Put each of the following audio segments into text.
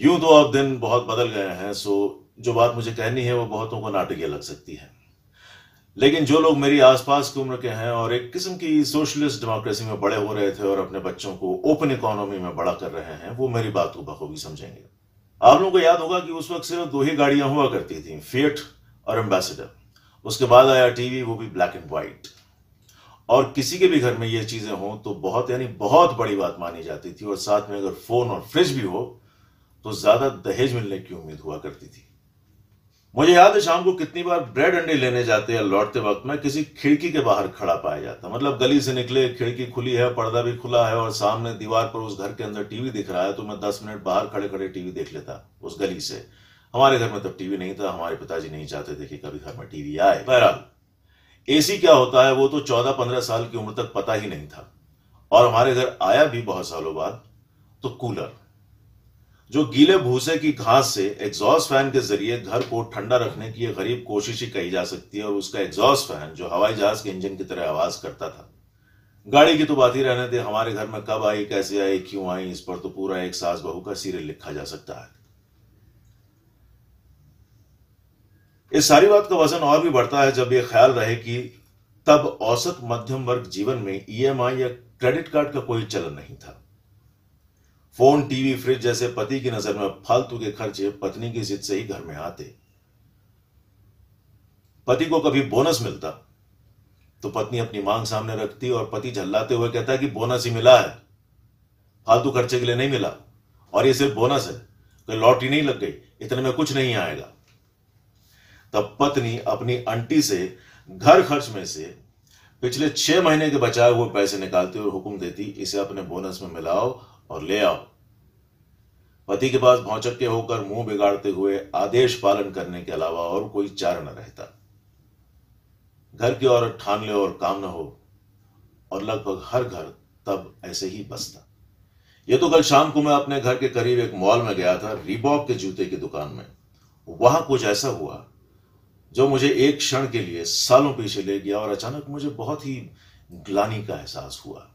यूँ तो अब दिन बहुत बदल गए हैं, सो जो बात मुझे कहनी है, वो बहुतों को नाटकीय लग सकती है। लेकिन जो लोग मेरी आसपास की उम्र के हैं और एक किस्म की सोशलिस्ट डेमोक्रेसी में बड़े हो रहे थे और अपने बच्चों को ओपन इकोनॉमी में बड़ा कर रहे हैं, वो मेरी बात को बखूबी समझेंगे। आप लोगों को याद होगा कि उस वक्त सिर्फ़ दो ही गाड़ियाँ हुआ करती थी फियट और एम्बेसडर उसके बाद आया टीवी वो भी ब्लैक एंड व्हाइट और किसी के भी घर में ये चीज़ें हों तो बहुत, यानी बहुत बड़ी बात मानी जाती थी और साथ में अगर फ़ोन और फ्रिज भी हो तो ज़्यादा दहेज मिलने की उम्मीद हुआ करती थी। मुझे याद है शाम को कितनी बार ब्रेड अंडे लेने जाते या लौटते वक्त मैं किसी खिड़की के बाहर खड़ा पाया जाता। मतलब गली से निकले, खिड़की खुली है, पर्दा भी खुला है और सामने दीवार पर उस घर के अंदर टीवी दिख रहा है तो मैं दस मिनट बाहर खड़े खड़े टीवी देख लेता उस गली से। हमारे घर में तब टीवी नहीं था, हमारे पिताजी नहीं चाहते थे कि कभी घर में टीवी आए। बहरहाल, एसी क्या होता है वो तो चौदह पंद्रह साल की उम्र तक पता ही नहीं था। और हमारे घर आया भी बहुत सालों बाद तो कूलर। जो गीले भूसे की घास से एग्जॉस्ट फ़ैन के ज़रिए घर को ठंडा रखने की गरीब कोशिश ही कही जा सकती है और उसका एग्जॉस्ट फ़ैन जो हवाई जहाज़ के इंजन की तरह आवाज़ करता था। गाड़ी की तो बात ही रहने थे हमारे घर में कब आई, कैसे आई, क्यों आई, इस पर तो पूरा एक सास बहू का सीरियल लिखा जा सकता है। इस सारी बात का वज़न और भी बढ़ता है जब यह ख्याल रहे कि तब औसत मध्यम वर्ग जीवन में ईएमआई या क्रेडिट कार्ड का कोई चलन नहीं था। फ़ोन, टीवी, फ्रिज जैसे पति की नज़र में फालतू के खर्चे पत्नी की जिद से ही घर में आते। पति को कभी बोनस मिलता तो पत्नी अपनी मांग सामने रखती और पति झल्लाते हुए कहता कि बोनस ही मिला है। फालतू खर्चे के लिए नहीं मिला, और ये सिर्फ़ बोनस है, कोई लॉटरी नहीं लग गई, इतने में कुछ नहीं आएगा। तब पत्नी अपनी अंटी से घर खर्च में से पिछले छह महीने के बचाए हुए पैसे निकालती और हुक्म देती, इसे अपने बोनस में मिलाओ और ले आओ। पति के पास भौचक्के होकर मुँह बिगाड़ते हुए आदेश पालन करने के अलावा और कोई चार न रहता। घर की औरत ठान ले और काम न हो, और लगभग हर घर तब ऐसे ही बसता। ये तो कल शाम को मैं अपने घर के करीब एक मॉल में गया था रिबॉक के जूते की दुकान में। वहाँ कुछ ऐसा हुआ जो मुझे एक क्षण के लिए सालों पीछे ले गया और अचानक मुझे बहुत ही ग्लानी का एहसास हुआ।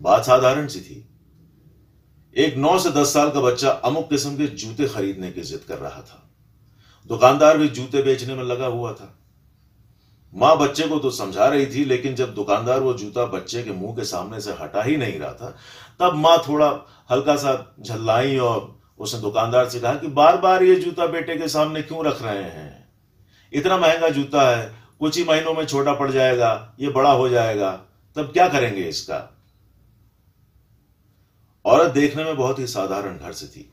बात साधारण सी थी। एक नौ से दस साल का बच्चा अमुक किस्म के जूते खरीदने की जिद कर रहा था। दुकानदार भी जूते बेचने में लगा हुआ था। माँ बच्चे को तो समझा रही थी, लेकिन जब दुकानदार वो जूता बच्चे के मुँह के सामने से हटा ही नहीं रहा था, तब माँ थोड़ा हल्का सा झल्लाई और उसने दुकानदार से कहा कि बार बार ये जूता बेटे के सामने क्यों रख रहे हैं? इतना महँगा जूता है, कुछ ही महीनों में छोटा पड़ जाएगा, ये बड़ा हो जाएगा, तब क्या करेंगे इसका? औरत देखने में बहुत ही साधारण घर से थी,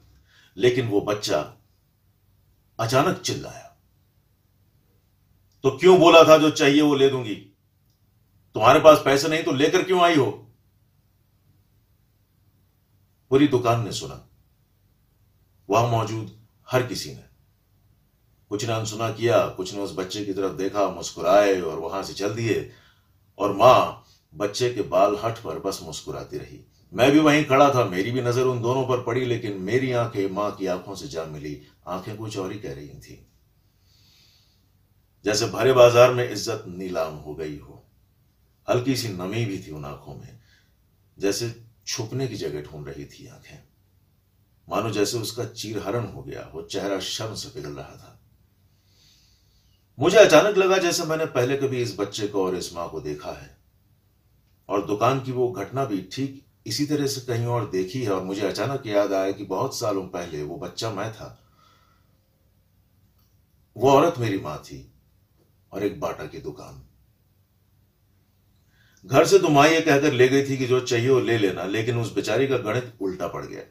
लेकिन वो बच्चा अचानक चिल्लाया। तो क्यों बोला था, जो चाहिए वो ले दूँगी। तुम्हारे पास पैसे नहीं तो लेकर क्यों आई हो? पूरी दुकान ने सुना। वहाँ मौजूद हर किसी ने। कुछ ने अनसुना किया, कुछ ने उस बच्चे की तरफ़ देखा, मुस्कुराए और वहाँ से चल दिए। और माँ बच्चे के बाल हट पर बस मुस्कुराती रही। मैं भी वहीं खड़ा था, मेरी भी नज़र उन दोनों पर पड़ी, लेकिन मेरी आँखें, माँ की आँखों से जा मिली। आँखें कुछ और ही कह रही थी। जैसे भरे बाज़ार में इज़्ज़त नीलाम हो गई हो। हल्की सी नमी भी थी उन आँखों में, जैसे छुपने की जगह ढूंढ रही थी आँखें। मानो जैसे उसका चीरहरण हो गया वो चेहरा शर्म से पिघल रहा था। मुझे अचानक लगा जैसे मैंने पहले कभी इस बच्चे को और इस माँ को देखा है। और दुकान की वो घटना भी ठीक इसी तरह से कहीं और देखी है और मुझे अचानक याद आया कि बहुत सालों पहले वो बच्चा मैं था। वो औरत मेरी माँ थी और एक बाटा की दुकान। घर से तो माँ ये कहकर ले गई थी कि जो चाहिए वो ले लेना, लेकिन उस बेचारी का गणित उल्टा पड़ गया।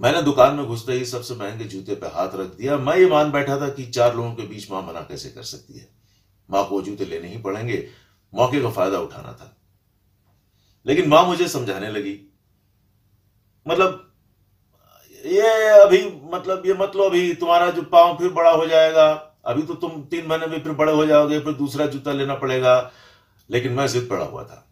मैंने दुकान में घुसते ही सबसे महँगे जूते पे हाथ रख दिया। मैं ये मान बैठा था कि चार लोगों के बीच माँ मना कैसे कर सकती है? माँ को जूते लेने ही पड़ेंगे। मौके का फ़ायदा उठाना था। लेकिन माँ मुझे समझाने लगी। मतलब ये अभी मतलब ये मतलब अभी, तुम्हारा जो पाँव फिर बड़ा हो जाएगा। अभी तो तुम तीन महीने में फिर बड़े हो जाओगे, फिर दूसरा जूता लेना पड़ेगा। लेकिन मैं जिद पड़ा हुआ था।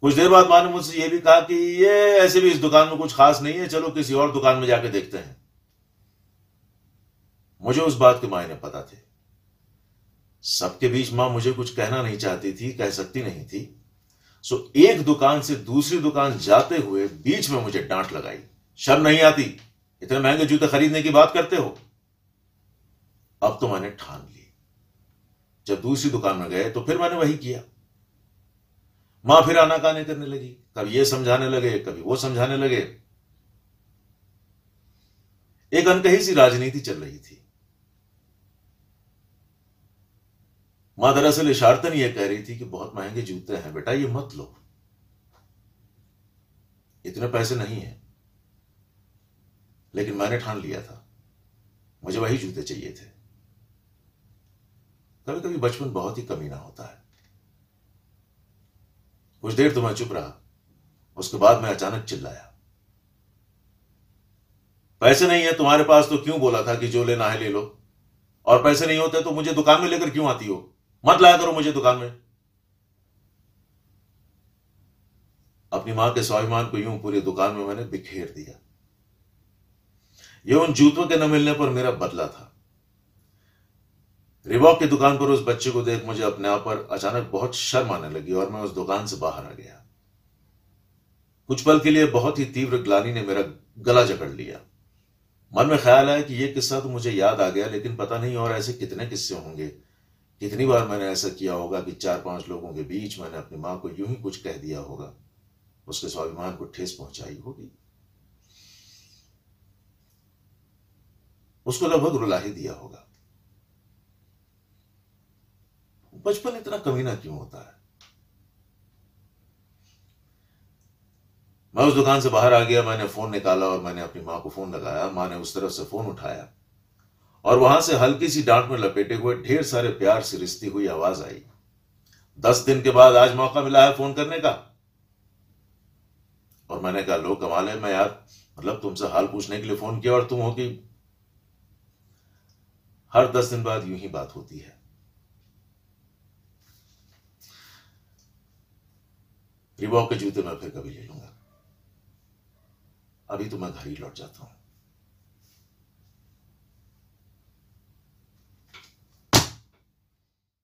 कुछ देर बाद माँ ने मुझसे ये भी कहा कि ये ऐसे भी इस दुकान में कुछ खास नहीं है, चलो किसी और दुकान में जाके देखते हैं। मुझे उस बात के मायने पता थे। सबके बीच माँ मुझे कुछ कहना नहीं चाहती थी, कह सकती नहीं थी। सो एक दुकान से दूसरी दुकान जाते हुए बीच में मुझे डांट लगाई। शर्म नहीं आती। इतने महँगे जूते खरीदने की बात करते हो? अब तो मैंने ठान ली जब दूसरी दुकान में गए तो फिर मैंने वही किया। माँ फिर आनाकानी करने लगी। कभी ये समझाने लगे, कभी वो समझाने लगे। एक अनकही सी राजनीति चल रही थी। माँ दरअसल इशारतन यह कह रही थी कि बहुत महँगे जूते हैं, बेटा, ये मत लो। इतने पैसे नहीं है। लेकिन मैंने ठान लिया था। मुझे वही जूते चाहिए थे। कभी कभी बचपन बहुत ही कमीना होता है। कुछ देर तो मैं चुप रहा, उसके बाद मैं अचानक चिल्लाया। पैसे नहीं है, तुम्हारे पास तो क्यों बोला था कि जो लेना है ले लो? और पैसे नहीं होते तो मुझे दुकान में लेकर क्यों आती हो? मत लाया करो मुझे दुकान में। अपनी माँ के स्वाभिमान को यूँ पूरी दुकान में मैंने बिखेर दिया। ये उन जूतों के न मिलने पर मेरा बदला था। रिबॉक की दुकान पर उस बच्चे को देख मुझे अपने आप पर अचानक बहुत शर्म आने लगी और मैं उस दुकान से बाहर आ गया। कुछ पल के लिए बहुत ही तीव्र ग्लानी ने मेरा गला जकड़ लिया। मन में ख्याल आया कि यह किस्सा तो मुझे याद आ गया, लेकिन पता नहीं और ऐसे कितने किस्से होंगे। कितनी बार मैंने ऐसा किया होगा कि चार पाँच लोगों के बीच मैंने अपनी माँ को यूँ ही कुछ कह दिया होगा, उसके स्वाभिमान को ठेस पहुंचाई होगी। उसको लगभग रुला ही दिया होगा। बचपन इतना कमीना क्यों होता है? मैं उस दुकान से बाहर आ गया, मैंने फ़ोन निकाला और मैंने अपनी माँ को फ़ोन लगाया। माँ ने उस तरफ़ से फ़ोन उठाया। और वहाँ से हल्की सी डांट में लपेटे हुए ढेर सारे प्यार से रिश्ती हुई आवाज़ आई। दस दिन के बाद आज मौका मिला है फ़ोन करने का। और मैंने कहा, लो कमाल है, मैं यार मतलब तुमसे हाल पूछने के लिए फ़ोन किया और तुम हो कि हर दस दिन बाद यूँ ही बात होती है। रिबॉक के जूते मैं फिर कभी ले लूँगा। अभी तो मैं घर ही लौट जाता हूँ।